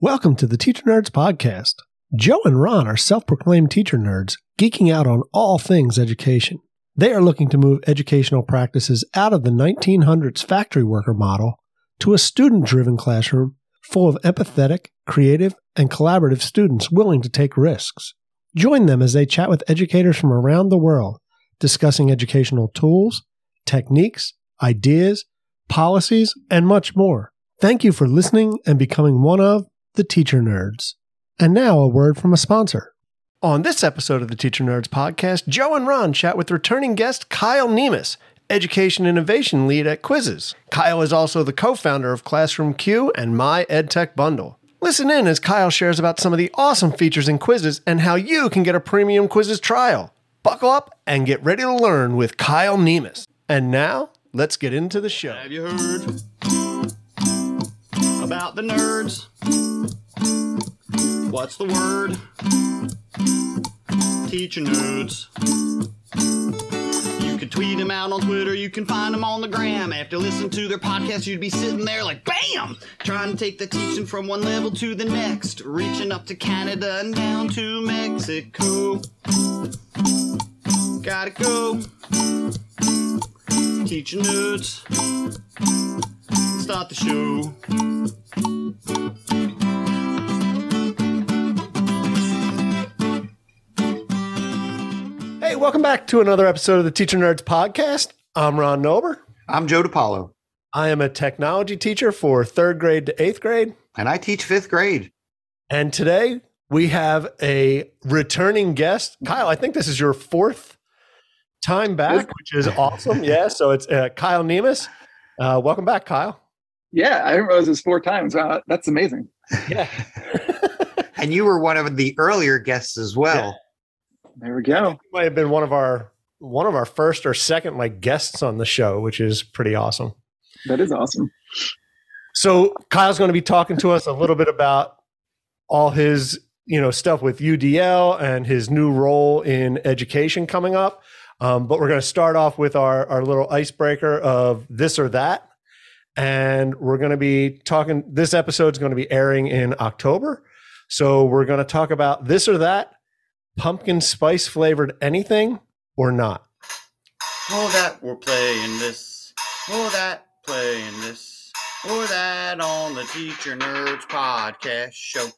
Welcome to the Teacher Nerds Podcast. Joe and Ron are self proclaimed teacher nerds, geeking out on all things education. They are looking to move educational practices out of the 1900s factory worker model to a student driven classroom full of empathetic, creative, and collaborative students willing to take risks. Join them as they chat with educators from around the world, discussing educational tools, techniques, ideas, policies, and much more. Thank you for listening and becoming one of the Teacher Nerds. And now a word from a sponsor. On this episode of the Teacher Nerds podcast, Joe and Ron chat with returning guest Kyle Niemis, Education Innovation Lead at Quizizz. Kyle is also the co founder of Classroom Q and My EdTech Bundle. Listen in as Kyle shares about some of the awesome features in Quizizz and how you can get a premium Quizizz trial. Buckle up and get ready to learn with Kyle Niemis. And now, let's get into the show. Have you heard about the nerds? What's the word? Teacher nerds. You can tweet them out on Twitter, you can find them on the gram. After listening to their podcast, you'd be sitting there like BAM! Trying to take the teaching from one level to the next, reaching up to Canada and down to Mexico. Gotta go. Teaching nerds. Start the show. Hey, welcome back to another episode of the Teacher Nerds podcast. I'm Ron Nober. I'm Joe DiPaolo, I am a technology teacher for third grade to eighth grade. and I teach fifth grade. And today we have a returning guest. Kyle, I think this is your fourth time back, which is awesome. Yeah. So it's uh, Kyle Niemis. Uh, welcome back, Kyle. Yeah, I didn't realize it was four times. Wow, that's amazing. Yeah. And you were one of the earlier guests as well. There we go. might have been one of our one of our first or second like guests on the show, which is pretty awesome. That is awesome. So Kyle's going to be talking to us a little bit about all his, you know, stuff with UDL and his new role in education coming up. Um, but we're going to start off with our our little icebreaker of this or that, and we're going to be talking. This episode is going to be airing in October, so we're going to talk about this or that, pumpkin spice flavored anything or not. All that we're playing this. all that playing this. Or that on the Teacher Nerds podcast show.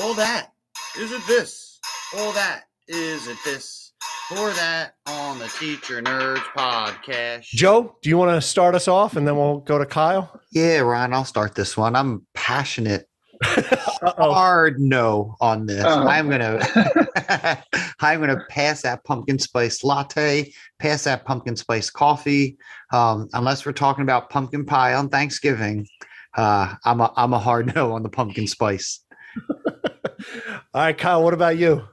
All that. Is it this? all that. Is it this? Or that on the Teacher Nerds podcast. Joe, do you want to start us off, and then we'll go to Kyle? Yeah, Ron, I'll start this one. I'm passionate, Uh-oh. hard no on this. Oh. I'm gonna, I'm gonna pass that pumpkin spice latte, pass that pumpkin spice coffee. Um, unless we're talking about pumpkin pie on Thanksgiving, uh, I'm a, I'm a hard no on the pumpkin spice. All right, Kyle, what about you?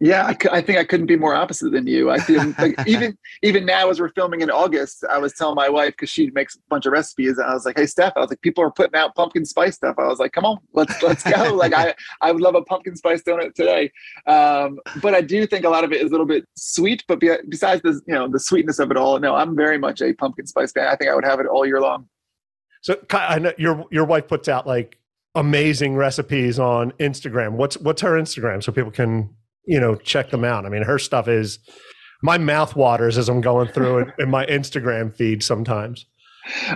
Yeah, I, I think I couldn't be more opposite than you. I feel like even even now as we're filming in August, I was telling my wife because she makes a bunch of recipes. And I was like, "Hey, Steph," I was like, "People are putting out pumpkin spice stuff." I was like, "Come on, let's let's go!" like I I would love a pumpkin spice donut today. Um, but I do think a lot of it is a little bit sweet. But be, besides the you know the sweetness of it all, no, I'm very much a pumpkin spice fan. I think I would have it all year long. So, I know your your wife puts out like amazing recipes on Instagram. What's what's her Instagram so people can you know check them out? I mean, her stuff is my mouth waters as I'm going through it in my Instagram feed sometimes.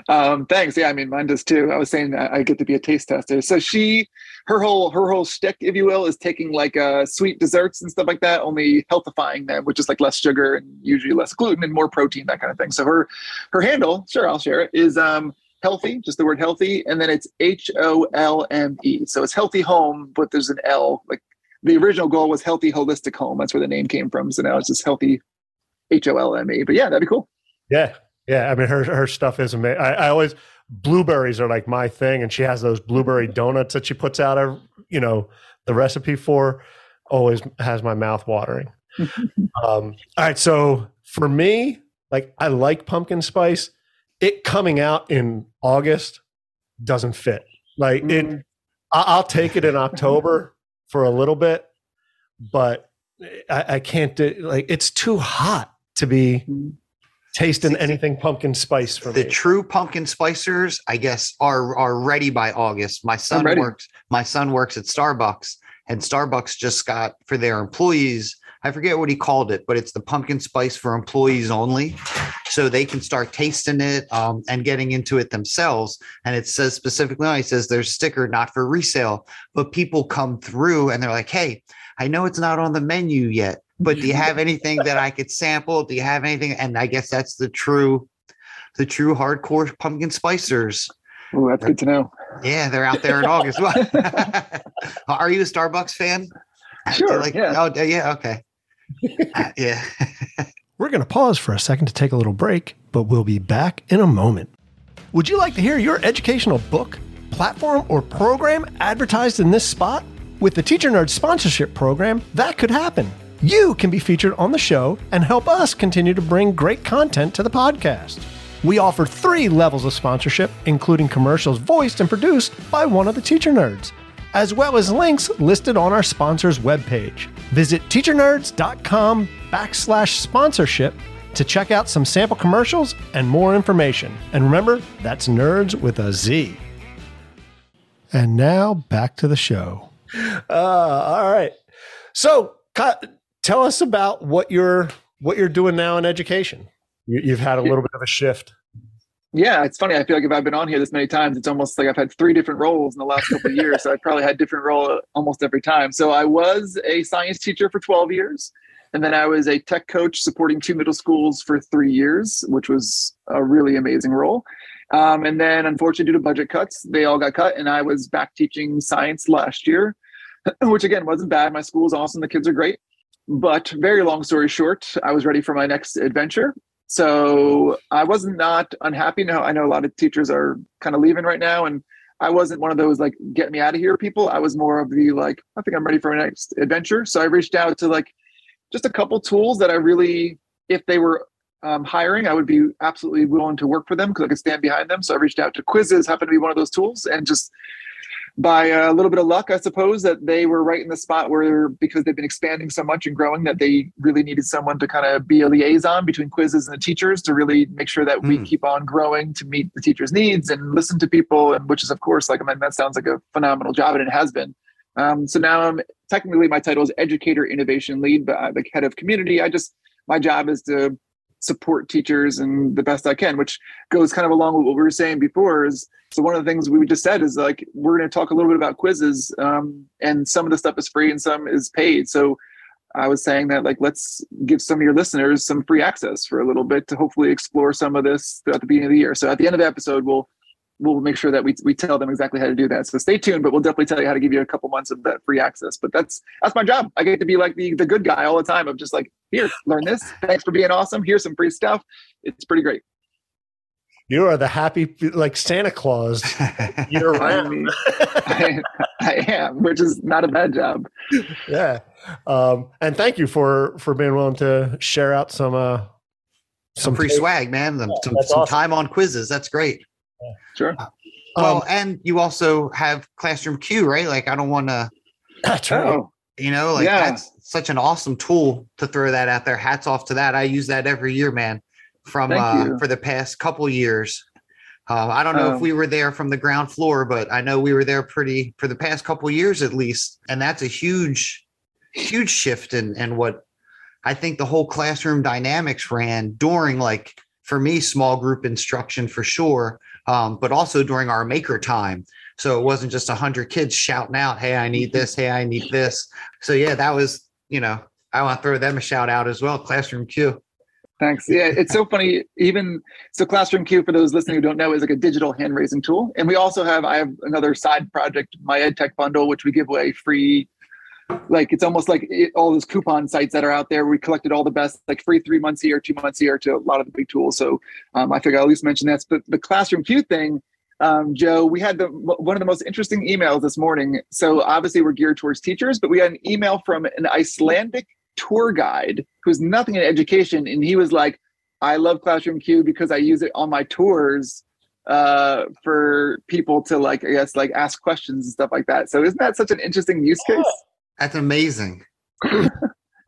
Um, thanks. Yeah, I mean, mine does too. I was saying I get to be a taste tester. So she, her whole her whole shtick, if you will, is taking like uh, sweet desserts and stuff like that, only healthifying them, which is like less sugar and usually less gluten and more protein, that kind of thing. So her her handle, sure, I'll share it, is um, healthy, just the word healthy, and then it's H O L M E. So it's healthy home, but there's an L. Like the original goal was healthy holistic home. That's where the name came from. So now it's just healthy H O L M E. But yeah, that'd be cool. Yeah, yeah. I mean, her her stuff is amazing. I, I always blueberries are like my thing, and she has those blueberry donuts that she puts out. Every, you know, the recipe for always has my mouth watering. um, all right, so for me, like I like pumpkin spice. It coming out in August doesn't fit. Like it, Mm. I- I'll take it in October for a little bit, but I, I can't do like it's too hot to be tasting anything pumpkin spice for the me. true pumpkin spicers, I guess, are are ready by August. My son works. My son works at Starbucks, and Starbucks just got for their employees. I forget what he called it, but it's the pumpkin spice for employees only, so they can start tasting it um, and getting into it themselves. And it says specifically, it, says there's sticker not for resale, but people come through and they're like, "Hey, I know it's not on the menu yet, but do you have anything that I could sample? Do you have anything?" And I guess that's the true, the true hardcore pumpkin spicers. Oh, that's good to know. Yeah, they're out there in August. Are you a Starbucks fan? Sure, yeah. Oh, yeah. Okay. Uh, yeah. We're going to pause for a second to take a little break, but we'll be back in a moment. Would you like to hear your educational book, platform, or program advertised in this spot? With the Teacher Nerd sponsorship program, that could happen. You can be featured on the show and help us continue to bring great content to the podcast. We offer three levels of sponsorship, including commercials voiced and produced by one of the Teacher Nerds, as well as links listed on our sponsors webpage. Visit teachernerdz.com backslash sponsorship to check out some sample commercials and more information. And remember, that's nerds with a Z. And now back to the show. Uh, all right. So, tell us about what you're what you're doing now in education. You've had a little bit of a shift. Yeah, it's funny. I feel like if I've been on here this many times, it's almost like I've had three different roles in the last couple of years. So I probably had different role almost every time. So I was a science teacher for 12 years. And then I was a tech coach supporting two middle schools for three years, which was a really amazing role. Um, and then, unfortunately, due to budget cuts, they all got cut. And I was back teaching science last year, which again wasn't bad. My school is awesome. The kids are great. But very long story short, I was ready for my next adventure. So I was not unhappy. Now I know a lot of teachers are kind of leaving right now, and I wasn't one of those like get me out of here people. I was more of the like I think I'm ready for a next adventure. So I reached out to like just a couple tools that I really, if they were um, hiring, I would be absolutely willing to work for them because I could stand behind them. So I reached out to Quizizz, happened to be one of those tools, and just by a little bit of luck, I suppose that they were right in the spot where because they've been expanding so much and growing that they really needed someone to kind of be a liaison between Quizizz and the teachers to really make sure that we Mm. keep on growing to meet the teachers' needs and listen to people, and which is of course like I mean that sounds like a phenomenal job and it has been. Um, so now I'm technically my title is educator innovation lead, but I'm the head of community. I just my job is to support teachers and the best I can, which goes kind of along with what we were saying before. Is so one of the things we just said is like we're going to talk a little bit about Quizizz, um, and some of the stuff is free and some is paid. So I was saying that like let's give some of your listeners some free access for a little bit to hopefully explore some of this throughout the beginning of the year. So at the end of the episode, we'll we'll make sure that we, we tell them exactly how to do that. So stay tuned, but we'll definitely tell you how to give you a couple months of that free access. But that's that's my job. I get to be like the the good guy all the time of just like here, learn this. Thanks for being awesome. Here's some free stuff. It's pretty great. You are the happy, like Santa Claus year I, round. mean, I, I am, which is not a bad job. yeah. Um, and thank you for for being willing to share out some uh some free tape. swag, man. Some, some, some awesome. time on Quizizz. That's great. Sure. Well, Um, and you also have Classroom Q, right? Like, I don't want to, that's right. Oh, you know, like Yeah. that's such an awesome tool to throw that out there. Hats off to that. I use that every year, man. From Thank uh, you. for the past couple years. Uh, I don't know if Um, we were there from the ground floor, but I know we were there pretty for the past couple years at least, and that's a huge, huge shift in in what I think the whole classroom dynamics ran during like for me small group instruction for sure, um, but also during our maker time. So it wasn't just a hundred kids shouting out, "Hey, I need this! Hey, I need this!" So yeah, that was you know I want to throw them a shout out as well. Classroom Q. Thanks. Yeah, it's so funny. Even so, Classroom Q, for those listening who don't know, is like a digital hand raising tool. And we also have, I have another side project, my EdTech bundle, which we give away free. Like it's almost like it, all those coupon sites that are out there. We collected all the best, like free three months here, two months here to a lot of the big tools. So um, I figure I'll at least mention that. But the Classroom Q thing, um, Joe, we had the one of the most interesting emails this morning. So obviously we're geared towards teachers, but we had an email from an Icelandic tour guide who's nothing in education and he was like i love classroom q because i use it on my tours uh for people to like i guess like ask questions and stuff like that so isn't that such an interesting use case That's amazing.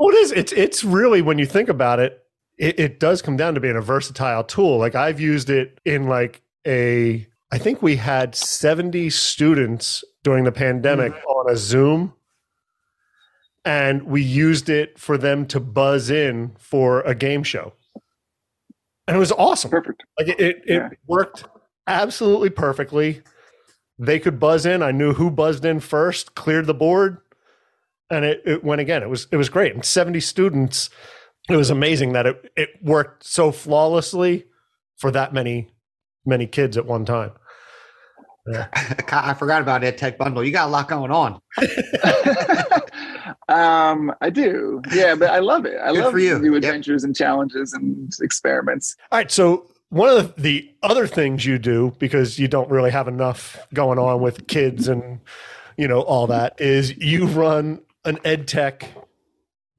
Well, it is. It's it's really when you think about it, it, it does come down to being a versatile tool. Like I've used it in like a, I think we had 70 students during the pandemic Mm. on a Zoom. And we used it for them to buzz in for a game show. And it was awesome. Perfect. Like it, it, Yeah. it worked absolutely perfectly. They could buzz in. I knew who buzzed in first, cleared the board, and it, it went again. It was it was great. And 70 students, it was amazing that it, it worked so flawlessly for that many many kids at one time. I forgot about Ed Tech Bundle. You got a lot going on. um, I do. Yeah, but I love it. I Good love you. new Yep. adventures and challenges and experiments. All right, so one of the, the other things you do because you don't really have enough going on with kids and you know all that is you run an ed tech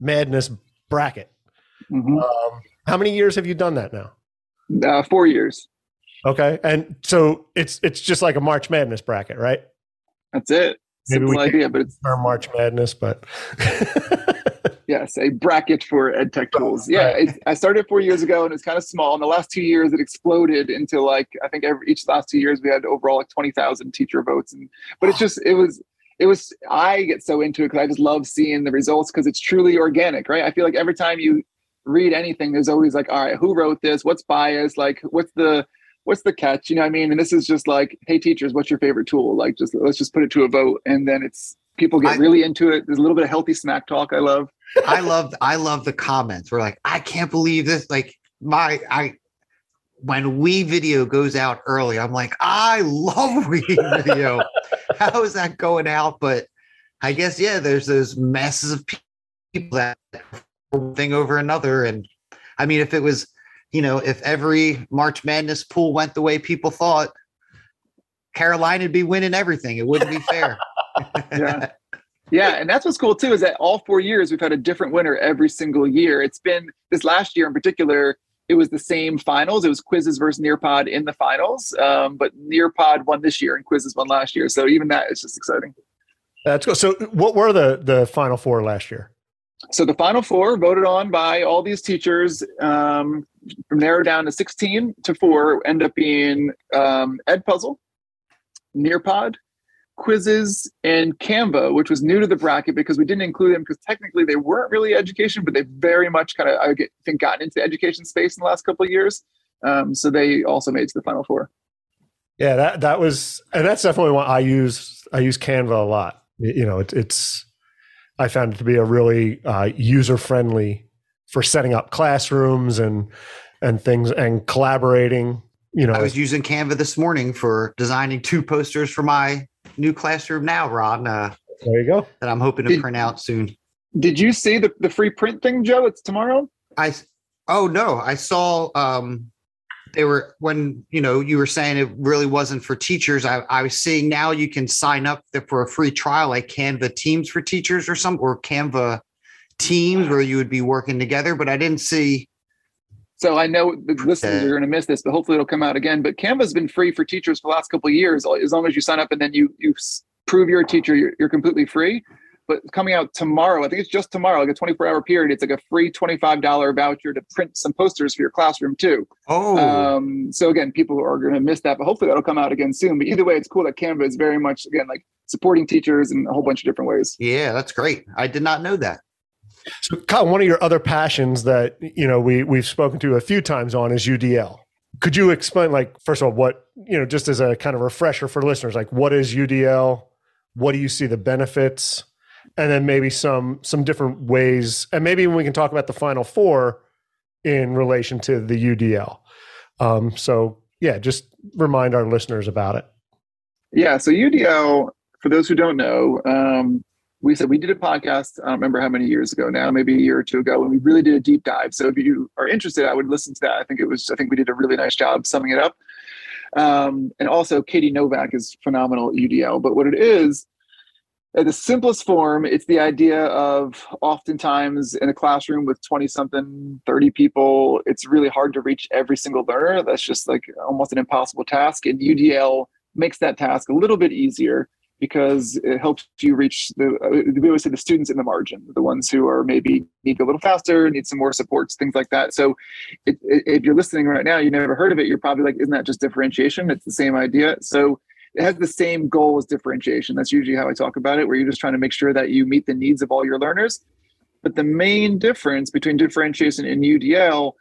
madness bracket. Mhm. Um, how many years have you done that now? Uh, four years. Okay, and so it's it's just like a March Madness bracket, right? That's it. Maybe Simple idea, but it's Or March Madness, but yes, a bracket for ed tech tools. Yeah, Right. it, I started four years ago, and it's kind of small. In the last two years, it exploded into like I think every each last two years we had overall like twenty thousand teacher votes, and but it's just it was it was I get so into it because I just love seeing the results because it's truly organic, right? I feel like every time you read anything, there's always like, all right, who wrote this? What's biased? Like, what's the what's the catch? You know what I mean? And this is just like, hey, teachers, what's your favorite tool? Like, just let's just put it to a vote, and then it's people get I- really into it. There's a little bit of healthy smack talk. I love. I love I love the comments. We're like, I can't believe this. Like my I when we video goes out early, I'm like, I love we video. How is that going out? But I guess yeah, there's those masses of people that one thing over another. And I mean, if it was, you know, if every March Madness pool went the way people thought, Carolina would be winning everything. It wouldn't be fair. Yeah. Yeah, and that's what's cool too is that all four years we've had a different winner every single year. It's been this last year in particular. It was the same finals. It was Quizizz versus Nearpod in the finals, um, but Nearpod won this year and Quizizz won last year. So even that is just exciting. that's cool. So, what were the the final four last year? So the final four voted on by all these teachers, um, from narrowed down to 16 to four, end up being um, Ed Puzzle, Nearpod, Quizizz, and Canva, which was new to the bracket because we didn't include them because technically they weren't really education, but they very much kind of, I get- think, gotten into the education space in the last couple of years. Um, so they also made it to the final four. Yeah, that that was, and that's definitely what I use. I use Canva a lot. You know, it, it's I found it to be a really uh, user friendly for setting up classrooms and and things and collaborating. You know, I was using Canva this morning for designing two posters for my new classroom now, Ron, uh, there you go. that I'm hoping to Did- print out soon. Did you see the, the free print thing, Joe? It's tomorrow. I oh no, I saw um they were when you know you were saying it really wasn't for teachers. I, I was seeing now you can sign up for a free trial like Canva Teams for teachers or some or Canva Teams where you would be working together, but I didn't see So I know the listeners are going to miss this, but hopefully it'll come out again. But Canva's been free for teachers for the last couple of years, as long as you sign up and then you you prove you're a teacher, you're, you're completely free. But coming out tomorrow, I think it's just tomorrow, like a 24 hour period. It's like a free $25 voucher to print some posters for your classroom too. oh Um, so again, people are going to miss that, but hopefully that'll come out again soon. But either way, it's cool that Canva is very much again like supporting teachers in a whole bunch of different ways. yeah, that's great. I did not know that. So, Kyle, one of your other passions that you know we we've spoken to a few times on is UDL. Could you explain, like, first of all, what you know, just as a kind of refresher for listeners, like, what is UDL? What do you see the benefits? And then maybe some some different ways, and maybe we can talk about the final four in relation to the UDL. Um, so, yeah, just remind our listeners about it. Yeah. So UDL, for those who don't know, um, we said we did a podcast. I don't remember how many years ago now, maybe a year or two ago, and we really did a deep dive. So if you are interested, I would listen to that. I think it was. I think we did a really nice job summing it up. Um, and also, Katie Novak is phenomenal at UDL. But what it is, at the simplest form, it's the idea of oftentimes in a classroom with 20 something, 30 people, it's really hard to reach every single learner. That's just like almost an impossible task. And UDL makes that task a little bit easier. Because it helps you reach the uh, we always say the students in the margin, the ones who are maybe need a little faster, need some more supports, things like that. So, it, it, if you're listening right now, you never heard of it, you're probably like, isn't that just differentiation? It's the same idea. So, it has the same goal as differentiation. That's usually how I talk about it, where you're just trying to make sure that you meet the needs of all your learners. But the main difference between differentiation and UDL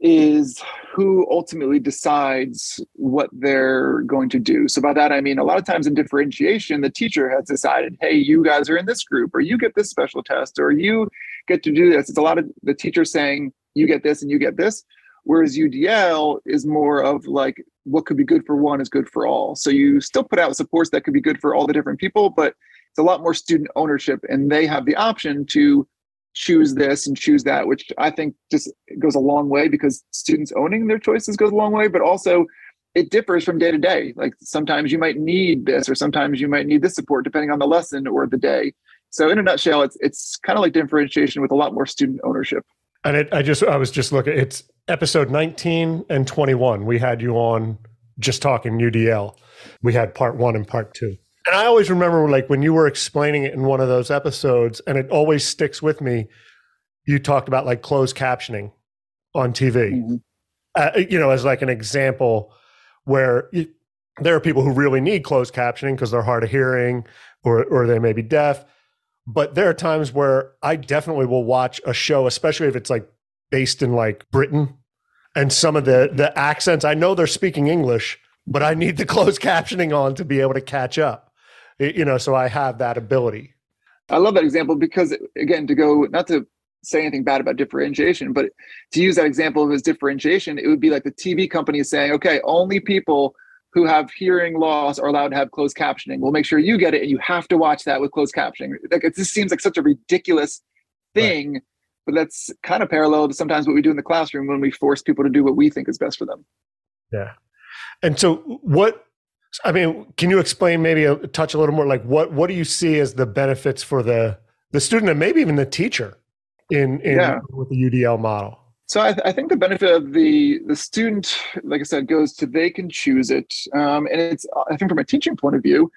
is who ultimately decides what they're going to do. So by that I mean a lot of times in differentiation, the teacher has decided, hey, you guys are in this group, or you get this special test, or you get to do this. It's a lot of the teacher saying, you get this and you get this. Whereas UDL is more of like what could be good for one is good for all. So you still put out supports that could be good for all the different people, but it's a lot more student ownership and they have the option to choose this and choose that, which I think just goes a long way because students owning their choices goes a long way, but also it differs from day to day. Like sometimes you might need this, or sometimes you might need this support depending on the lesson or the day. So in a nutshell, it's it's kind of like differentiation with a lot more student ownership. And it, I just I was just looking. It's episode 19 and 21. We had you on just talking UDL. We had part one and part two. And I always remember like when you were explaining it in one of those episodes, and it always sticks with me. You talked about like closed captioning on TV, mm-hmm. uh, you know, as like an example where you, there are people who really need closed captioning because they're hard of hearing or or they may be deaf. But there are times where I definitely will watch a show, especially if it's like based in like Britain and some of the the accents. I know they're speaking English, but I need the closed captioning on to be able to catch up you know so i have that ability. I love that example because again to go not to say anything bad about differentiation but to use that example of his differentiation it would be like the tv company is saying okay only people who have hearing loss are allowed to have closed captioning. We'll make sure you get it and you have to watch that with closed captioning. Like it just seems like such a ridiculous thing right. but that's kind of parallel to sometimes what we do in the classroom when we force people to do what we think is best for them. Yeah. And so what I mean, can you explain maybe a touch a little more like what what do you see as the benefits for the the student and maybe even the teacher in in yeah. with the UDL model? So I, th- I, think the benefit of the the student, like I said, goes to they can choose it, um, and it's I think from a teaching point of view,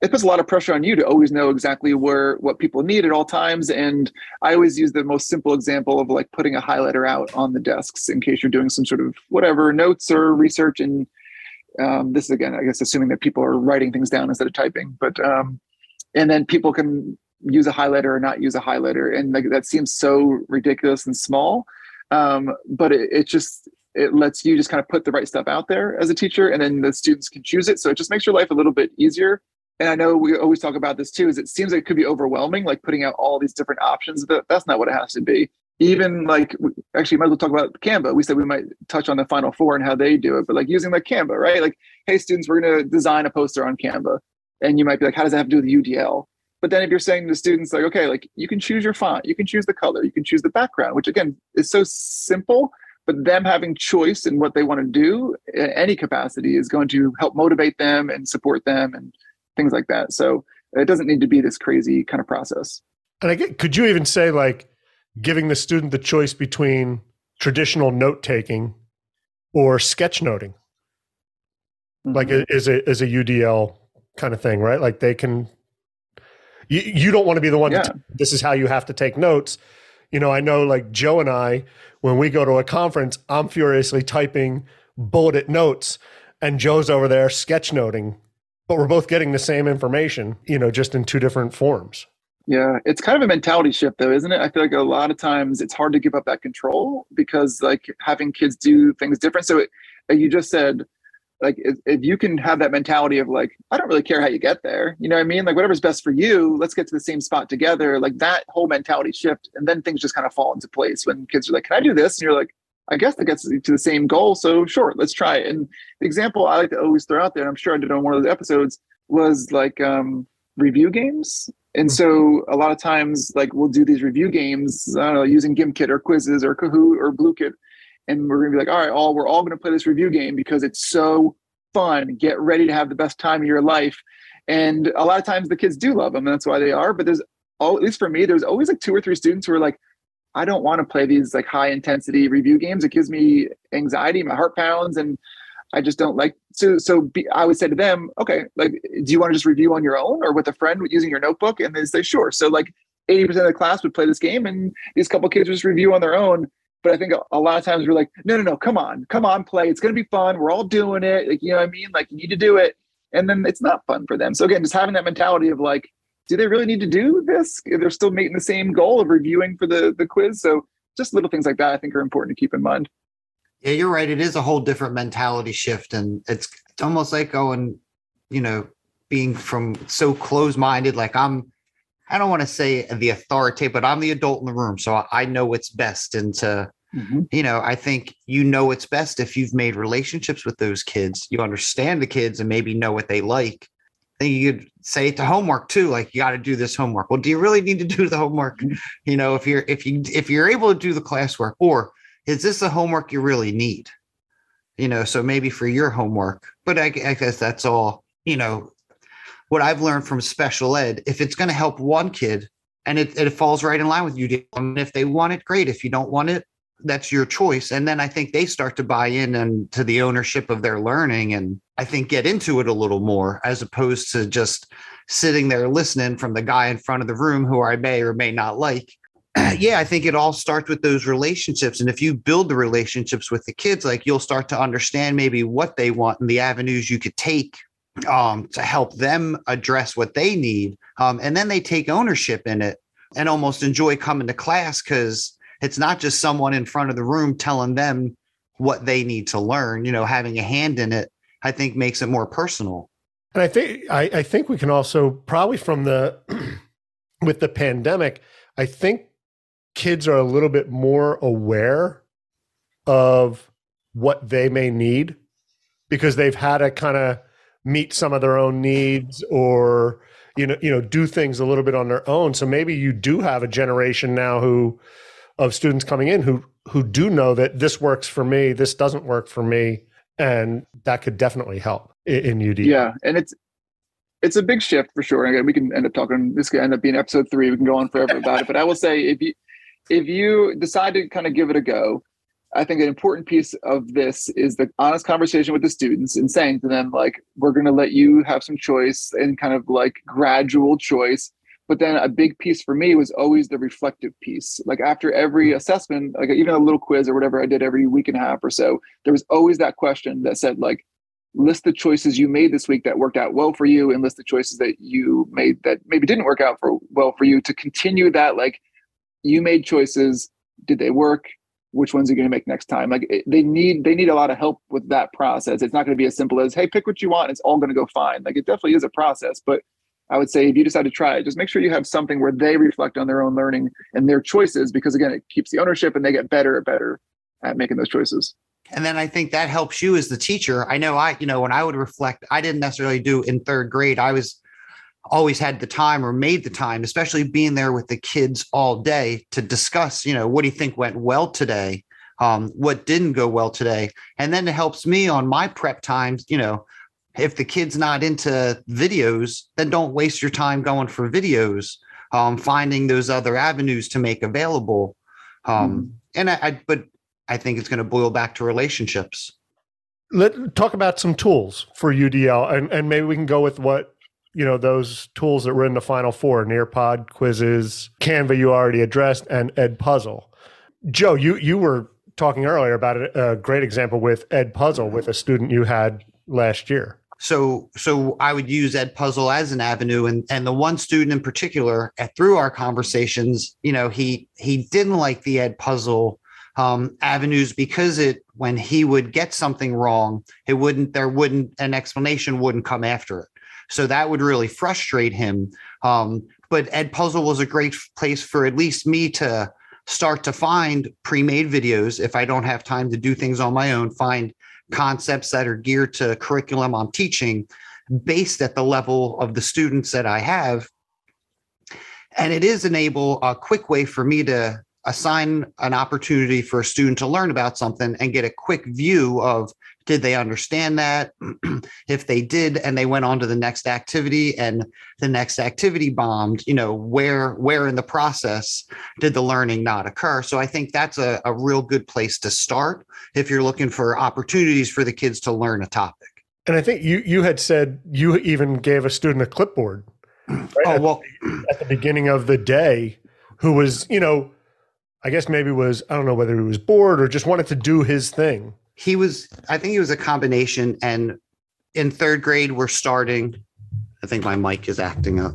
it puts a lot of pressure on you to always know exactly where what people need at all times. And I always use the most simple example of like putting a highlighter out on the desks in case you're doing some sort of whatever notes or research and um, this is again, I guess, assuming that people are writing things down instead of typing. But um, and then people can use a highlighter or not use a highlighter, and like that seems so ridiculous and small. Um, but it, it just it lets you just kind of put the right stuff out there as a teacher, and then the students can choose it. So it just makes your life a little bit easier. And I know we always talk about this too. Is it seems like it could be overwhelming, like putting out all these different options. But that's not what it has to be even like actually might as well talk about canva. We said we might touch on the final four and how they do it but like using like canva right? Like hey students we're going to design a poster on canva. And you might be like how does that have to do with udl but then if you're saying to students like okay like you can choose your font you can choose the color you can choose the background which again is so simple but them having choice in what they want to do in any capacity is going to help motivate them and support them and things like that. So it doesn't need to be this crazy kind of process. And I get, could you even say like giving the student the choice between traditional note taking or sketchnoting mm-hmm. like is a is a udl kind of thing right like they can you, you don't want to be the one yeah. to this is how you have to take notes you know i know like joe and i when we go to a conference i'm furiously typing bulleted notes and joe's over there sketchnoting but we're both getting the same information you know just in two different forms yeah, it's kind of a mentality shift though, isn't it? I feel like a lot of times it's hard to give up that control because like having kids do things different. So it, you just said like if, if, you can have that mentality of like I don't really care how you get there, you know what I mean? Like whatever's best for you, let's get to the same spot together. Like that whole mentality shift and then things just kind of fall into place when kids are like, "Can I do this?" and you're like, I guess that gets to the same goal. So sure, let's try it. And the example I like to always throw out there, and I'm sure I did on one of those episodes, was like um, review games. And so a lot of times, like we'll do these review games, using Gimkit or Quizizz or Kahoot or Blooket, and we're gonna be like, all right, all we're all gonna play this review game because it's so fun. Get ready to have the best time of your life. And a lot of times the kids do love them, and that's why they are. But there's all, at least for me, there's always like two or three students who are like, I don't want to play these like high intensity review games. It gives me anxiety, my heart pounds, and I just don't like so so be, I would say to them, okay, like do you want to just review on your own or with a friend using your notebook? And they say sure. So like 80% of the class would play this game and these couple kids would just review on their own. But I think a, a lot of times we're like, no, no, no, come on, come on, play. It's gonna be fun. We're all doing it. Like, you know what I mean? Like you need to do it. And then it's not fun for them. So again, just having that mentality of like, do they really need to do this? They're still making the same goal of reviewing for the the quiz. So just little things like that I think are important to keep in mind. Yeah, you're right. It is a whole different mentality shift, and it's, it's almost like going, you know, being from so close minded. Like I'm, I don't want to say the authority, but I'm the adult in the room, so I know what's best. And to, mm-hmm. you know, I think you know what's best if you've made relationships with those kids. You understand the kids and maybe know what they like. Then you could say it to homework too, like you got to do this homework. Well, do you really need to do the homework? Mm-hmm. You know, if you're if you if you're able to do the classwork, or is this the homework you really need? You know, so maybe for your homework, but I, I guess that's all, you know, what I've learned from special ed. If it's going to help one kid and it, it falls right in line with you, and if they want it, great. If you don't want it, that's your choice. And then I think they start to buy in and to the ownership of their learning and I think get into it a little more as opposed to just sitting there listening from the guy in front of the room who I may or may not like yeah, I think it all starts with those relationships. And if you build the relationships with the kids, like you'll start to understand maybe what they want and the avenues you could take um, to help them address what they need. Um, and then they take ownership in it and almost enjoy coming to class because it's not just someone in front of the room telling them what they need to learn, you know, having a hand in it, I think makes it more personal. And I think I, I think we can also probably from the with the pandemic, I think kids are a little bit more aware of what they may need because they've had to kind of meet some of their own needs or you know you know do things a little bit on their own. So maybe you do have a generation now who of students coming in who who do know that this works for me this doesn't work for me and that could definitely help in, in UD yeah and it's it's a big shift for sure. Again we can end up talking this could end up being episode three. We can go on forever about it. But i will say if you if you decide to kind of give it a go, I think an important piece of this is the honest conversation with the students and saying to them, like, we're going to let you have some choice and kind of like gradual choice. But then a big piece for me was always the reflective piece. Like after every assessment, like even a little quiz or whatever I did every week and a half or so, there was always that question that said, like, list the choices you made this week that worked out well for you and list the choices that you made that maybe didn't work out for well for you to continue that like you made choices. Did they work? Which ones are you going to make next time? Like they need they need a lot of help with that process. It's not going to be as simple as hey pick what you want it's all going to go fine. Like it definitely is a process but i would say if you decide to try it just make sure you have something where they reflect on their own learning and their choices because again it keeps the ownership and they get better and better at making those choices. And then i think that helps you as the teacher. I know i you know when i would reflect i didn't necessarily do in third grade. I was always had the time or made the time, especially being there with the kids all day to discuss, you know, what do you think went well today? Um, what didn't go well today? And then it helps me on my prep times, you know, if the kid's not into videos, then don't waste your time going for videos, um, finding those other avenues to make available. Um, mm And I, I, but I think it's going to boil back to relationships. Let talk about some tools for UDL, and and maybe we can go with what you know those tools that were in the final four nearpod Quizizz canva you already addressed and ed puzzle joe you you were talking earlier about a great example with ed puzzle with a student you had last year. So so i would use ed puzzle as an avenue and and the one student in particular through our conversations you know he he didn't like the edpuzzle um, avenues because it when he would get something wrong it wouldn't there wouldn't an explanation wouldn't come after it so that would really frustrate him. Um, but Edpuzzle was a great place for at least me to start to find pre-made videos if I don't have time to do things on my own, find concepts that are geared to curriculum I'm teaching based at the level of the students that I have. And it is enable a quick way for me to assign an opportunity for a student to learn about something and get a quick view of did they understand that? If they did and they went on to the next activity and the next activity bombed you know where where in the process did the learning not occur? So i think that's a, a real good place to start if you're looking for opportunities for the kids to learn a topic. And i think you you had said you even gave a student a clipboard right? oh well at the beginning of the day who was you know i guess maybe was i don't know whether he was bored or just wanted to do his thing he was i think he was a combination and in third grade we're starting i think my mic is acting up.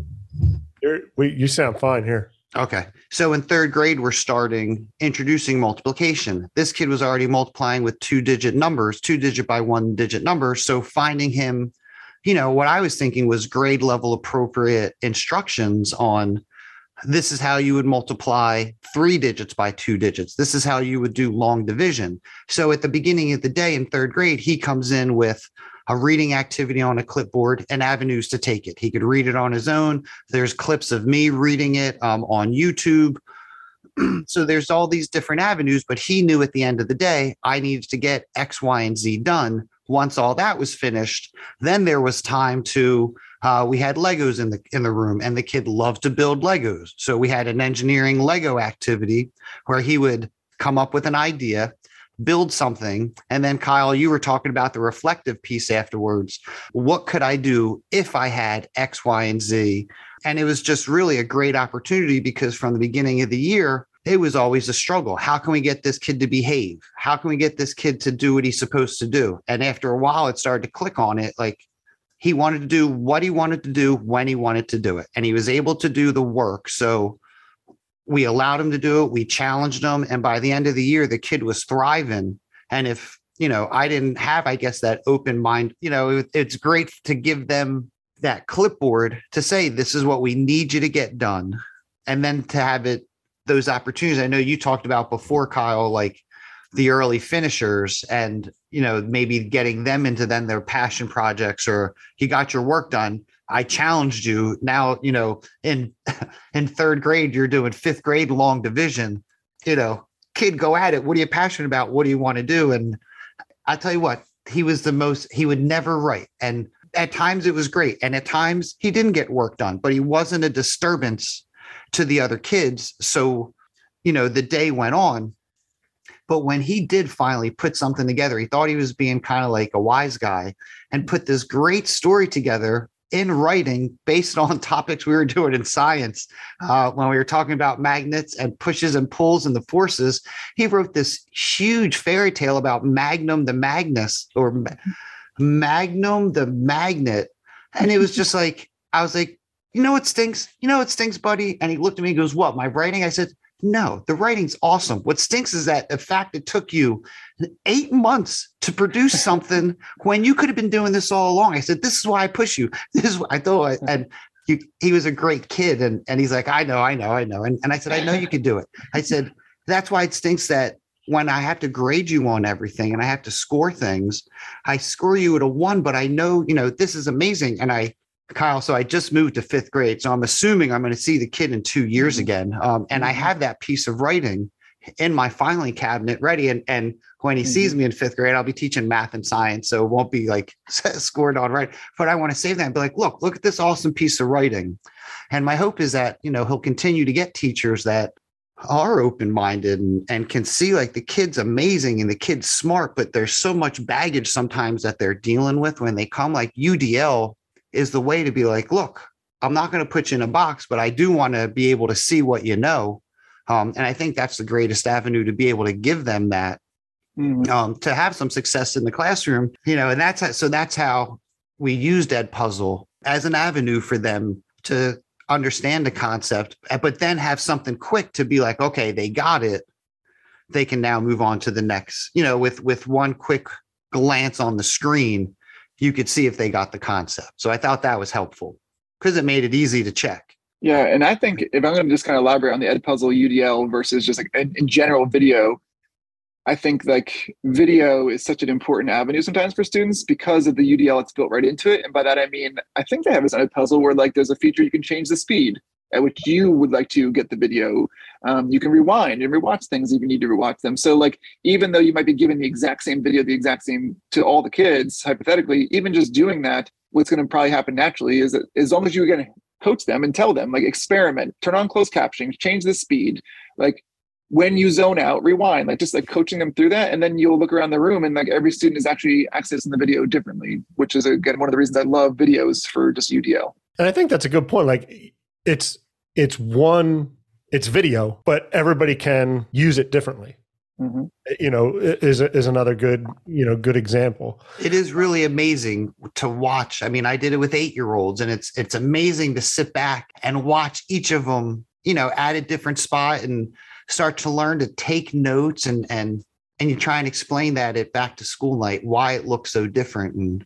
You're, we, you sound fine here. Okay. So in third grade we're starting introducing multiplication. This kid was already multiplying with two digit numbers two digit by one digit numbers. So finding him you know what i was thinking was grade level appropriate instructions on this is how you would multiply three digits by two digits. This is how you would do long division. So at the beginning of the day in third grade, he comes in with a reading activity on a clipboard and avenues to take it. He could read it on his own. There's clips of me reading it um, on YouTube. so there's all these different avenues, but he knew at the end of the day, I needed to get X, Y, and Z done. Once all that was finished, then there was time to uh, we had Legos in the in the room, and the kid loved to build Legos. So we had an engineering Lego activity where he would come up with an idea, build something, and then Kyle, you were talking about the reflective piece afterwards. What could I do if I had X, Y, and Z? And it was just really a great opportunity because from the beginning of the year, it was always a struggle. How can we get this kid to behave? How can we get this kid to do what he's supposed to do? And after a while, it started to click on it. Like he wanted to do what he wanted to do when he wanted to do it. And he was able to do the work. So we allowed him to do it. We challenged him. And by the end of the year, the kid was thriving. And if, you know, I didn't have, I guess, that open mind, you know, it, it's great to give them that clipboard to say, this is what we need you to get done. And then to have it, those opportunities. I know you talked about before, Kyle, like the early finishers and you know maybe getting them into then their passion projects or he got your work done. I challenged you. Now you know in in third grade you're doing fifth grade long division. You know kid go at it. What are you passionate about? What do you want to do? And i tell you what he was the most he would never write. And at times it was great and at times he didn't get work done but he wasn't a disturbance to the other kids. So you know the day went on but when he did finally put something together, he thought he was being kind of like a wise guy and put this great story together in writing based on topics we were doing in science. Uh, when we were talking about magnets and pushes and pulls and the forces, he wrote this huge fairy tale about Magnum the Magnus or Magnum the Magnet. And it was just like, I was like, you know what stinks? You know what stinks, buddy? And he looked at me and goes, What? My writing? I said, no, the writing's awesome. What stinks is that the fact it took you eight months to produce something when you could have been doing this all along. I said, This is why I push you. This is what I thought. And he, he was a great kid. And, and he's like, I know, I know, I know. And, and I said, I know you can do it. I said, That's why it stinks that when I have to grade you on everything and I have to score things, I score you at a one, but I know, you know, this is amazing. And I Kyle, so I just moved to fifth grade. So I'm assuming I'm going to see the kid in two years mm-hmm. again. Um, and I mm-hmm. have that piece of writing in my filing cabinet ready. And, and when he mm-hmm. sees me in fifth grade, I'll be teaching math and science. So it won't be like scored on right. But I want to save that and be like, look, look at this awesome piece of writing. And my hope is that, you know, he'll continue to get teachers that are open-minded and, and can see like the kid's amazing and the kid's smart, but there's so much baggage sometimes that they're dealing with when they come like UDL is the way to be like, look, I'm not going to put you in a box, but I do want to be able to see what you know. Um, and I think that's the greatest avenue to be able to give them that mm-hmm. um, to have some success in the classroom, you know, and that's how, so that's how we used Edpuzzle as an avenue for them to understand the concept, uh, but then have something quick to be like, okay, they got it. They can now move on to the next, you know, with with one quick glance on the screen, you could see if they got the concept. So I thought that was helpful because it made it easy to check. Yeah, and I think if I'm going to just kind of elaborate on the Ed Puzzle UDL versus just like in, in general video, I think like video is such an important avenue sometimes for students because of the UDL it's built right into it. And by that I mean I think they have this Ed Puzzle where like there's a feature you can change the speed. At which you would like to get the video. Um, you can rewind and rewatch things if you need to rewatch them. So, like, even though you might be giving the exact same video, the exact same to all the kids, hypothetically, even just doing that, what's going to probably happen naturally is that as long as you're going to coach them and tell them, like, experiment, turn on closed captioning, change the speed, like, when you zone out, rewind, like just like coaching them through that. And then you'll look around the room and like every student is actually accessing the video differently, which is again one of the reasons I love videos for just UDL. And I think that's a good point. Like it's it's one it's video, but everybody can use it differently. Mm-hmm. You know, is is another good you know good example. It is really amazing to watch. I mean, I did it with eight year olds, and it's it's amazing to sit back and watch each of them. You know, at a different spot and start to learn to take notes and and and you try and explain that at back to school night why it looks so different and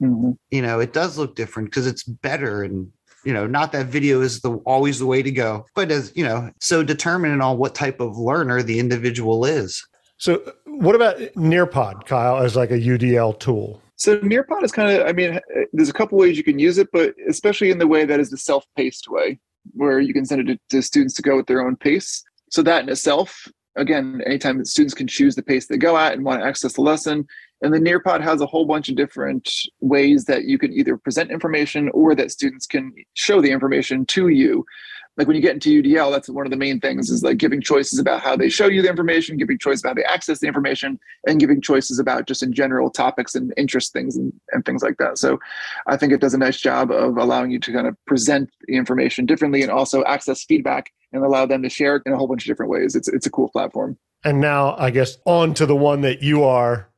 mm-hmm. you know it does look different because it's better and you know not that video is the always the way to go but as you know so determining on what type of learner the individual is so uh, what about nearpod kyle as like a udl tool so nearpod is kind of i mean uh, there's a couple ways you can use it but especially in the way that is the self-paced way where you can send it to, to students to go at their own pace so that in itself, again, anytime that students can choose the pace they go at and want to access the lesson. And the Nearpod has a whole bunch of different ways that you can either present information or that students can show the information to you like when you get into UDL, that's one of the main things is like giving choices about how they show you the information, giving choices about how they access the information, and giving choices about just in general topics and interest things and, and things like that. So I think it does a nice job of allowing you to kind of present the information differently and also access feedback and allow them to share it in a whole bunch of different ways. It's it's a cool platform. And now I guess on to the one that you are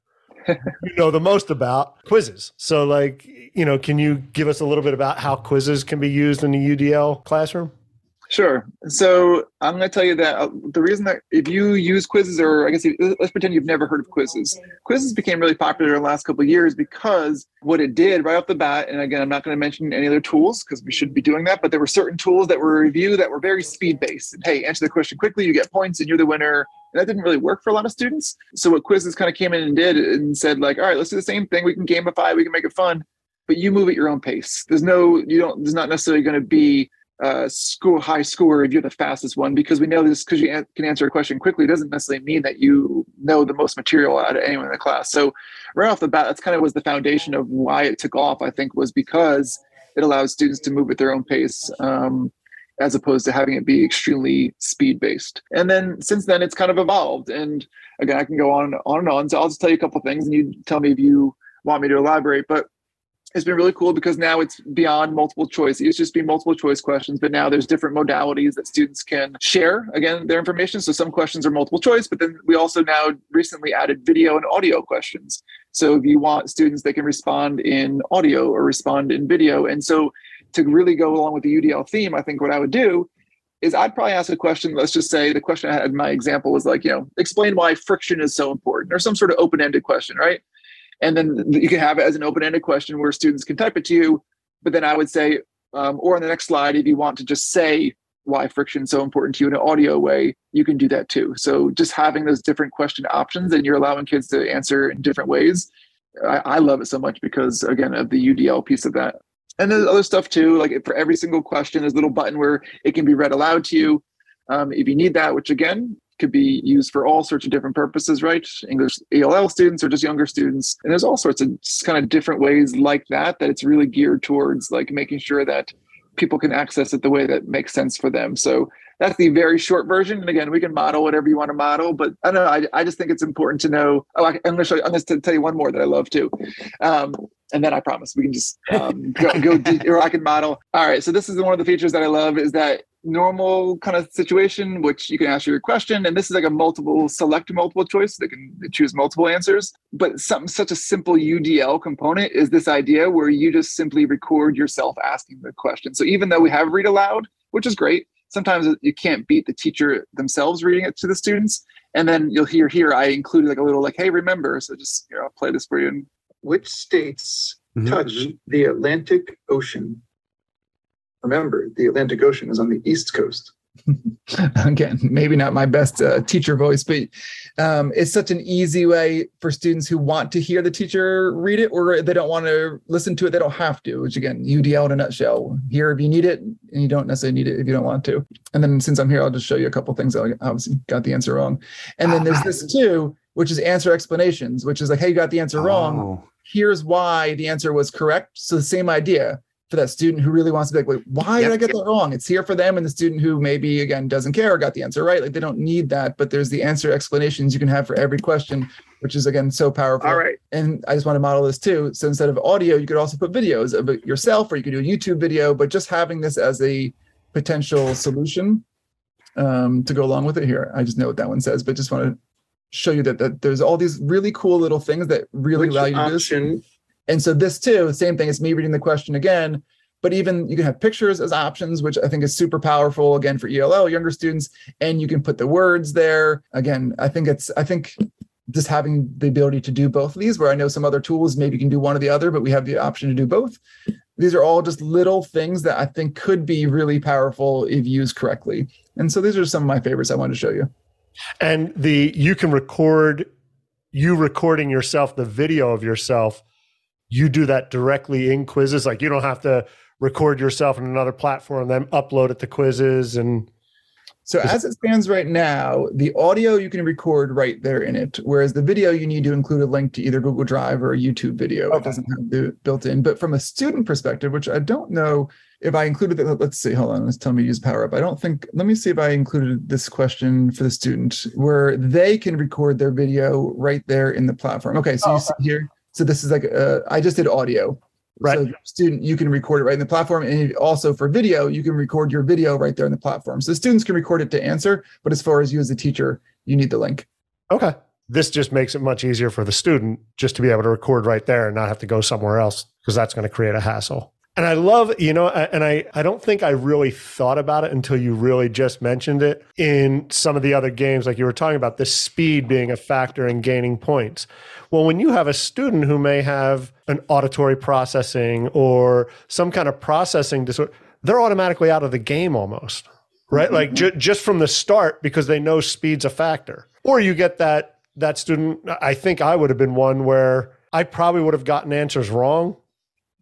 you know the most about Quizizz. So like, you know, can you give us a little bit about how Quizizz can be used in the UDL classroom? Sure. So I'm going to tell you that uh, the reason that if you use Quizizz, or I guess let's pretend you've never heard of Quizizz, Quizizz became really popular in the last couple of years because what it did right off the bat, and again, I'm not going to mention any other tools because we shouldn't be doing that, but there were certain tools that were reviewed that were very speed based. And hey, answer the question quickly, you get points, and you're the winner. And that didn't really work for a lot of students. So what Quizizz kind of came in and did and said like, all right, let's do the same thing. We can gamify, we can make it fun, but you move at your own pace. There's no, you don't. There's not necessarily going to be uh, school high you're the fastest one because we know this because you can answer a question quickly doesn't necessarily mean that you know the most material out of anyone in the class. So right off the bat that's kind of was the foundation of why it took off i think was because it allows students to move at their own pace um, as opposed to having it be extremely speed based and then since then it's kind of evolved and again i can go on on and on so i'll just tell you a couple things and you tell me if you want me to elaborate but it's been really cool because now it's beyond multiple choice. It used to just be multiple choice questions, but now there's different modalities that students can share again their information. So some questions are multiple choice, but then we also now recently added video and audio questions. So if you want students, they can respond in audio or respond in video. And so to really go along with the UDL theme, I think what I would do is I'd probably ask a question. Let's just say the question I had my example was like, you know, explain why friction is so important, or some sort of open-ended question, right? And then you can have it as an open-ended question where students can type it to you. But then i would say um, or on the next slide if you want to just say why friction is so important to you in an audio way you can do that too. So just having those different question options and you're allowing kids to answer in different ways I, I love it so much because again of the udl piece of that. And there's other stuff too like for every single question there's a little button where it can be read aloud to you um, if you need that which again could be used for all sorts of different purposes, right? English ELL students or just younger students. And there's all sorts of kind of different ways like that, that it's really geared towards like making sure that people can access it the way that makes sense for them. So that's the very short version. And again, we can model whatever you want to model, but I don't know. I, I just think it's important to know. Oh, I, am going to show you, I'm going to tell you one more that I love too. Um, and then I promise we can just um, go, go deep, or I can model. All right. So this is one of the features that I love is that normal kind of situation, which you can ask your question, and this is like a multiple select multiple choice. They can choose multiple answers. But something such a simple UDL component is this idea where you just simply record yourself asking the question. So even though we have read aloud, which is great, sometimes you can't beat the teacher themselves reading it to the students. And then you'll hear here I included like a little like, hey, remember. So just here, I'll play this for you. Which states mm-hmm. touch the Atlantic Ocean? Remember, the Atlantic Ocean is on the east coast. again, maybe not my best uh, teacher voice, but um, it's such an easy way for students who want to hear the teacher read it or they don't want to listen to it. They don't have to, which again, UDL in a nutshell. Here if you need it, and you don't necessarily need it if you don't want to. And then since I'm here, I'll just show you a couple things. I obviously got the answer wrong. And then there's this too, which is answer explanations, which is like, hey, you got the answer wrong. Oh. Here's why the answer was correct. So the same idea for that student who really wants to be like, wait, why did I get that wrong? It's here for them. And the student who maybe again doesn't care or got the answer right. Like they don't need that, but there's the answer explanations you can have for every question, which is again so powerful. All right. And I just want to model this too. So instead of audio, you could also put videos of it yourself, or you could do a YouTube video, but just having this as a potential solution um, to go along with it here. I just know what that one says, but just want to show you that, that there's all these really cool little things that really Which allow you to do this. And so this too, same thing as me reading the question again, but even you can have pictures as options, which I think is super powerful again for ELL younger students, and you can put the words there. Again, I think it's I think just having the ability to do both of these, where I know some other tools maybe you can do one or the other, but we have the option to do both. These are all just little things that I think could be really powerful if used correctly. And so these are some of my favorites I wanted to show you. And the you can record you recording yourself, the video of yourself, you do that directly in Quizizz. Like you don't have to record yourself in another platform, then upload it to Quizizz and So as it stands right now, the audio you can record right there in it, whereas the video you need to include a link to either Google Drive or a YouTube video. It doesn't have the built in. But from a student perspective, which I don't know if I included that, let's see, hold on, let's tell me to use Power Up. I don't think. Let me see if I included this question for the student where they can record their video right there in the platform. Okay, so Oh, you see here. So this is like uh, I just did audio. Right. So student, you can record it right in the platform, and also for video, you can record your video right there in the platform. So students can record it to answer, but as far as you as a teacher, you need the link. Okay. This just makes it much easier for the student just to be able to record right there and not have to go somewhere else because that's going to create a hassle. And I love, you know, and I, I don't think I really thought about it until you really just mentioned it in some of the other games, like you were talking about the speed being a factor in gaining points. Well, when you have a student who may have an auditory processing or some kind of processing disorder, they're automatically out of the game almost, right? Like mm-hmm. ju- just from the start because they know speed's a factor. Or you get that that student. I think I would have been one where I probably would have gotten answers wrong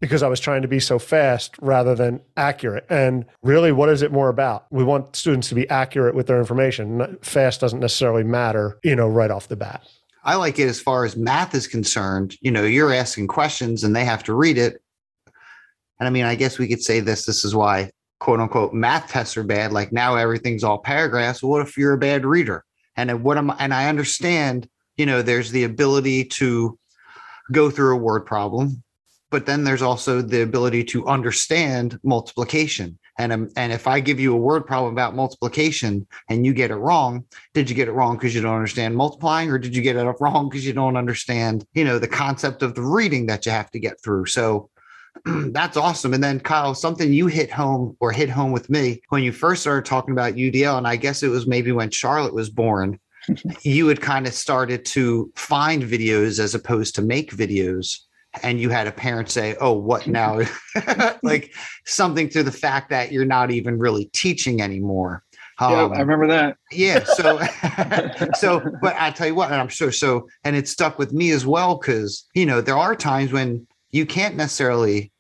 because I was trying to be so fast rather than accurate. And really, what is it more about? We want students to be accurate with their information. Fast doesn't necessarily matter, you know, right off the bat. I like it as far as math is concerned. You know, you're asking questions and they have to read it. And I mean, I guess we could say this this is why quote unquote math tests are bad. Like now everything's all paragraphs. What if you're a bad reader? And what am and I understand, you know, there's the ability to go through a word problem, but then there's also the ability to understand multiplication. And um, and if I give you a word problem about multiplication and you get it wrong, did you get it wrong because you don't understand multiplying, or did you get it wrong because you don't understand, you know, the concept of the reading that you have to get through? So that's awesome. And then Kyle, something you hit home or hit home with me when you first started talking about UDL, and I guess it was maybe when Charlotte was born, you had kind of started to find videos as opposed to make videos. And you had a parent say, Oh, what now? like something to the fact that you're not even really teaching anymore. yeah, Um, I remember that. yeah so so but i tell you what and i'm sure so and it stuck with me as well because you know there are times when you can't necessarily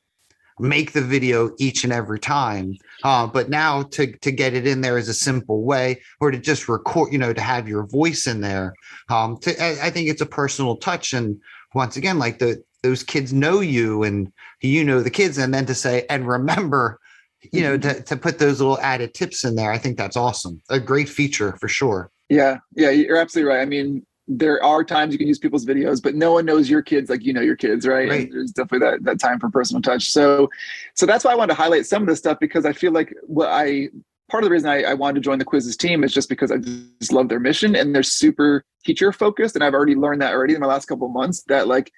make the video each and every time uh, but now to to get it in there is a simple way or to just record you know to have your voice in there um to, I, I think it's a personal touch and once again like the those kids know you and you know the kids and then to say and remember you know mm-hmm. to, to put those little added tips in there i think that's awesome a great feature for sure Yeah, yeah, you're absolutely right. I mean, there are times you can use people's videos, but no one knows your kids like you know your kids, right? Right. There's definitely that that time for personal touch. So, so that's why I wanted to highlight some of this stuff because I feel like what I part of the reason I, I wanted to join the Quizizz team is just because I just love their mission and they're super teacher focused, and I've already learned that already in my last couple of months that like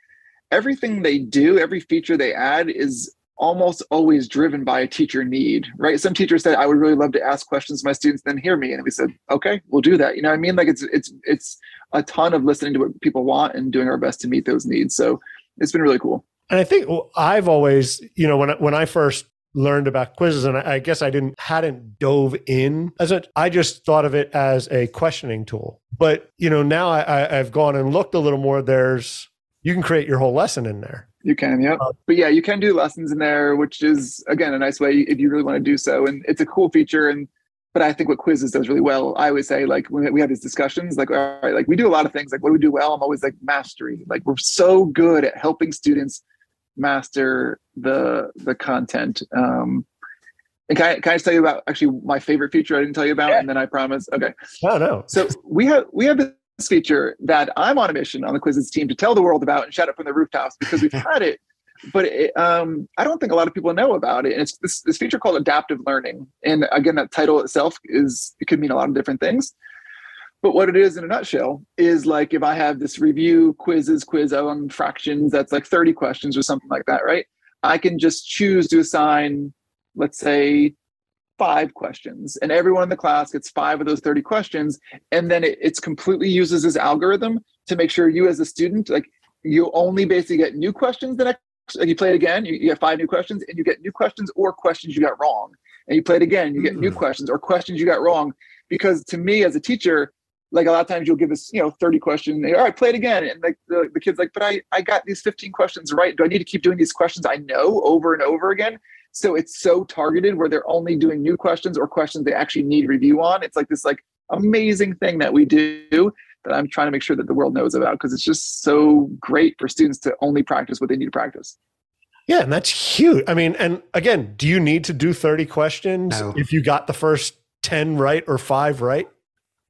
everything they do, every feature they add is almost always driven by a teacher need, right? Some teachers said, I would really love to ask questions to my students, then hear me. And we said, okay, we'll do that. You know I mean? Like it's it's it's a ton of listening to what people want and doing our best to meet those needs. So it's been really cool. And I think I've always, you know, when I, when I first learned about Quizizz, and I, guess I didn't hadn't dove in as a. I just thought of it as a questioning tool. But you know, now I, I, I've gone and looked a little more. There's you can create your whole lesson in there. You can, yeah. Uh, but yeah, you can do lessons in there, which is again a nice way if you really want to do so. And it's a cool feature. And but I think what Quizizz does really well, I always say, like when we have these discussions, like all right, like we do a lot of things. Like what do we do well? I'm always like mastery. Like we're so good at helping students master the the content. Um, and can I, can I just tell you about actually my favorite feature I didn't tell you about, Yeah. and then I promise. Okay, Oh no. so we have we have this feature that I'm on a mission on the Quizizz team to tell the world about and shout it from the rooftops because we've had it, but it, um, I don't think a lot of people know about it. And it's this this feature called adaptive learning. And again, that title itself is it could mean a lot of different things. But what it is in a nutshell is like if I have this review Quizizz quiz on fractions that's like 30 questions or something like that, right? I can just choose to assign, let's say, five questions, and everyone in the class gets five of those 30 questions, and then it, it's completely uses this algorithm to make sure you as a student, like you only basically get new questions the next like you play it again, you, you get five new questions, and you get new questions or questions you got wrong. And you play it again, you get new Hmm. questions or questions you got wrong. Because to me as a teacher, like a lot of times you'll give us, you know, 30 questions, and, all right, play it again. And like the, the kid's like, but I, I got these 15 questions right. Do I need to keep doing these questions I know over and over again? So it's so targeted where they're only doing new questions or questions they actually need review on. It's like this like amazing thing that we do that I'm trying to make sure that the world knows about because it's just so great for students to only practice what they need to practice. Yeah, and that's huge. I mean, and again, do you need to do 30 questions No. if you got the first 10 right or five right?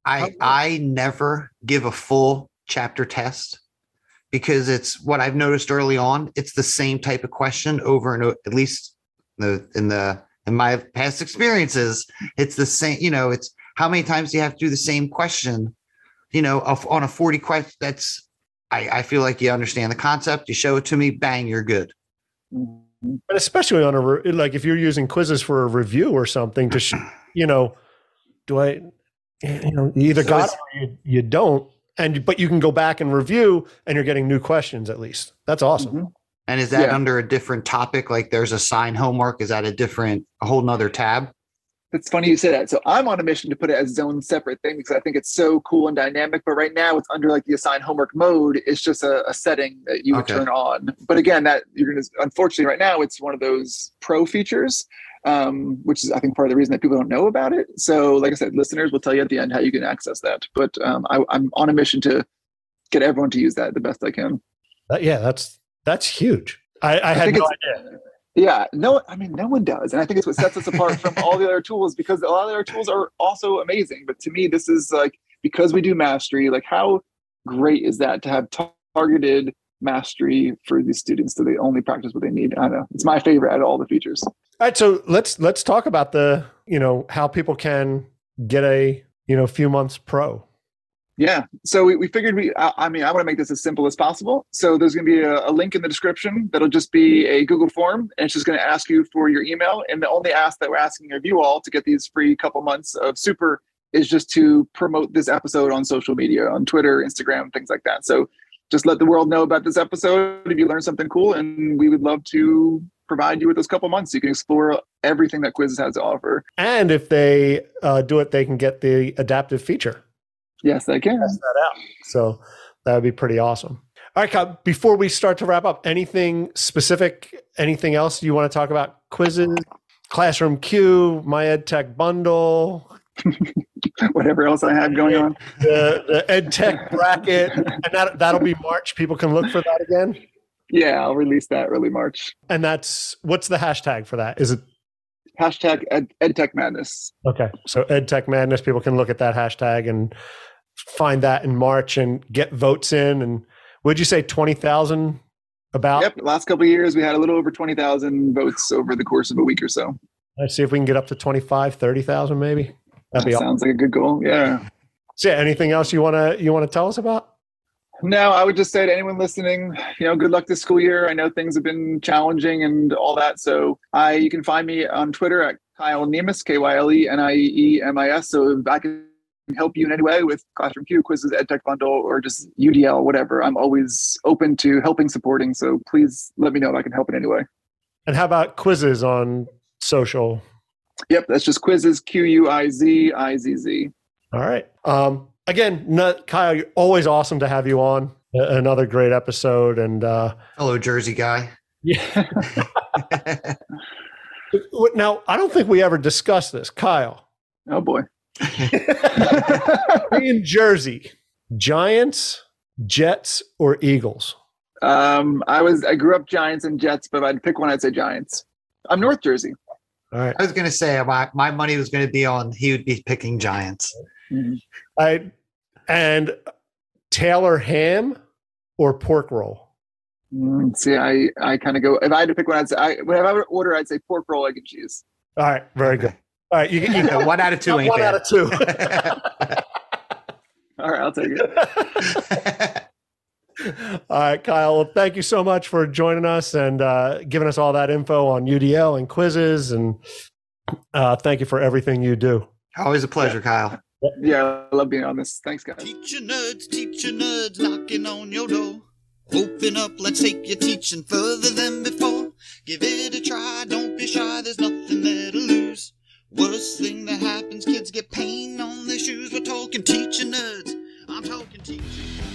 I oh. I never give a full chapter test because it's what I've noticed early on. It's the same type of question over and over. At least the in the in my past experiences, it's the same. You know, it's how many times do you have to do the same question? You know, of, on a forty question. That's I I feel like you understand the concept. You show it to me, bang, you're good. But especially on a re- like if you're using Quizizz for a review or something to, sh- you know, do I, you know, you either So got it or you, you don't, and but you can go back and review, and you're getting new questions at least. That's awesome. Mhm. And is that Yeah. under a different topic? Like there's a sign homework? Is that a different, a whole nother tab? It's funny you say that. So I'm on a mission to put it as its own separate thing because I think it's so cool and dynamic. But right now it's under like the assigned homework mode. It's just a, a setting that you would Okay. turn on. But again, that you're gonna unfortunately right now it's one of those pro features, um, which is I think part of the reason that people don't know about it. So like I said, listeners will tell you at the end how you can access that. But um, I, I'm on a mission to get everyone to use that the best I can. That- yeah, that's that's huge. I, I, had think no idea. Yeah, no, I mean, no one does. And I think it's what sets us apart from all the other tools because a lot of the other tools are also amazing. But to me, this is like, because we do mastery, like, how great is that to have targeted mastery for these students so they only practice what they need? I don't know. It's my favorite out of all the features. All right, so let's let's talk about the you know how people can get a you know few months pro. Yeah. So we, we figured we, I, I mean, I want to make this as simple as possible. So there's going to be a, a link in the description that'll just be a Google form and it's just going to ask you for your email. And the only ask that we're asking of you all to get these free couple months of super is just to promote this episode on social media, on Twitter, Instagram, things like that. So just let the world know about this episode if you learned something cool. And we would love to provide you with those couple months. You can explore everything that Quizizz has to offer. And if they uh, do it, they can get the adaptive feature. Yes, I can. Test that out. So that would be pretty awesome. All right, Kyle, before we start to wrap up, anything specific, anything else you want to talk about? Quizizz, Classroom Q, My EdTech Bundle, Whatever else I have going on. the, the EdTech bracket, and that, that'll be March. People can look for that again. Yeah, I'll release that early March. And that's what's the hashtag for that? Is it Hashtag ed, EdTech Madness. okay? So EdTech Madness, people can look at that hashtag and find that in March and get votes in. And would you say 20,000 about? Yep. Last couple of years, we had a little over 20,000 votes over the course of a week or so. Let's see if we can get up to 25, 30,000 maybe. That'd be That awesome. sounds like a good goal. Yeah. So yeah, anything else you want to you want to tell us about? No, I would just say to anyone listening, you know, good luck this school year. I know things have been challenging and all that. So I you can find me on Twitter at Kyle Niemis, K Y L E N I E M I S. So if I can help you in any way with Classroom Q, Quizizz, EdTech Bundle, or just UDL, whatever, I'm always open to helping, supporting. So please let me know if I can help in any way. And how about Quizizz on social. Yep, that's just Quizizz. Q U I Z I Z Z. All right. Um, again, no- Kyle, you're always awesome to have you on. A- Another great episode, and uh, Hello, Jersey guy. yeah. now I don't think we ever discussed this, Kyle. Oh boy. In Jersey, Giants, Jets, or Eagles? um, I was I grew up Giants and Jets, but if I'd pick one, I'd say Giants. I'm North Jersey. All right. I was gonna say my, my money was gonna be on he would be picking Giants. I and Taylor ham or pork roll. Mm, see, I I kind of go. If I had to pick one, I'd say I, if I would order, I'd say pork roll, egg and cheese. All right, very good. All right, you can you Yeah, one out of two ain't one out of two. All right, I'll take it. all right, Kyle. Well, thank you so much for joining us and uh, giving us all that info on UDL and Quizizz, and uh, thank you for everything you do. Always a pleasure, Kyle. Yeah, I love being on this. Thanks, guys. Teacher nerds, teacher nerds knocking on your door. Open up, let's take your teaching further than before. Give it a try, don't be shy, there's nothing there to lose. Worst thing that happens, kids get pain on their shoes. We're talking teacher nerds, I'm talking teacher.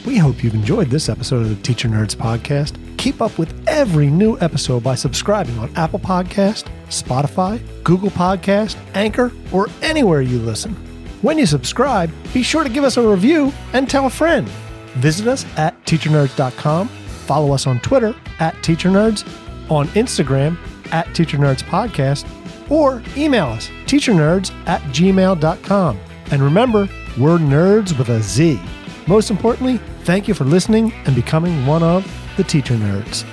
We hope you've enjoyed this episode of the Teacher Nerdz podcast. Keep up with every new episode by subscribing on Apple Podcast, Spotify, Google Podcast, Anchor, or anywhere you listen. When you subscribe, be sure to give us a review and tell a friend. Visit us at teachernerdz.com, follow us on Twitter at teachernerdz, on Instagram at teachernerdz podcast, or email us teachernerdz at gmail.com. And remember, we're nerds with a Z. Most importantly, thank you for listening and becoming one of the Teacher Nerdz.